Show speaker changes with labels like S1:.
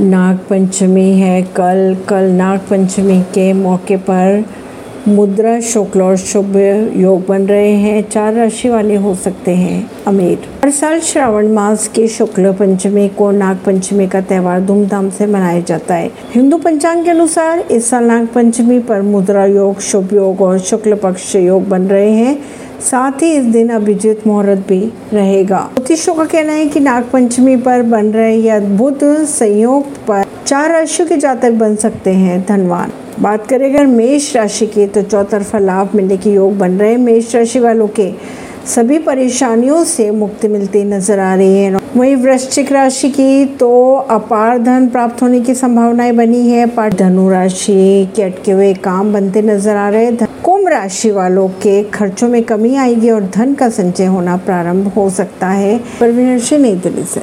S1: नाग पंचमी है, कल कल नाग पंचमी के मौके पर मुद्रा, शुक्ल और शुभ योग बन रहे हैं। चार राशि वाले हो सकते हैं, अमीर। हर साल श्रावण मास की शुक्ल पंचमी को नाग पंचमी का त्यौहार धूमधाम से मनाया जाता है। हिंदू पंचांग के अनुसार इस साल नाग पंचमी पर मुद्रा योग, शुभ योग और शुक्ल पक्ष योग बन रहे हैं। साथ ही इस दिन अभिजीत मुहूर्त भी रहेगा। ज्योतिषों का कहना है कि नाग पंचमी पर बन रहे अद्भुत संयोग पर चार राशियों के जातक बन सकते हैं धनवान। बात करें अगर मेष राशि की तो चौतरफा लाभ मिलने के योग बन रहे हैं। मेष राशि वालों के सभी परेशानियों से मुक्ति मिलती नज़र आ रही है। वहीं वृश्चिक राशि की तो अपार धन प्राप्त होने की संभावनाएँ बनी है। पर धनु राशि के अटके हुए काम बनते नज़र आ रहे हैं। कुंभ राशि वालों के खर्चों में कमी आएगी और धन का संचय होना प्रारंभ हो सकता है। परवीन नई दिल्ली से।